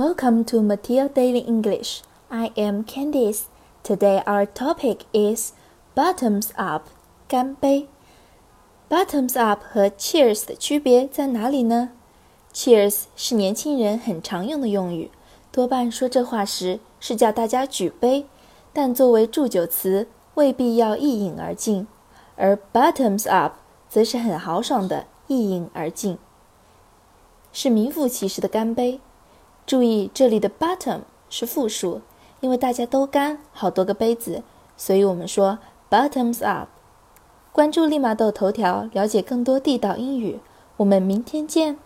Welcome to Matilda Daily English. I am Candice. Today our topic is bottoms up. 干杯。Bottoms up 和 Cheers 的区别在哪里呢？Cheers 是年轻人很常用的用语，多半说这话时是叫大家举杯，但作为祝酒词未必要一饮而尽。而 Bottoms up 则是很豪爽的一饮而尽，是名副其实的干杯。注意，这里的 bottom 是复数，因为大家都干，好多个杯子，所以我们说 bottoms up。关注立马豆头条，了解更多地道英语。我们明天见。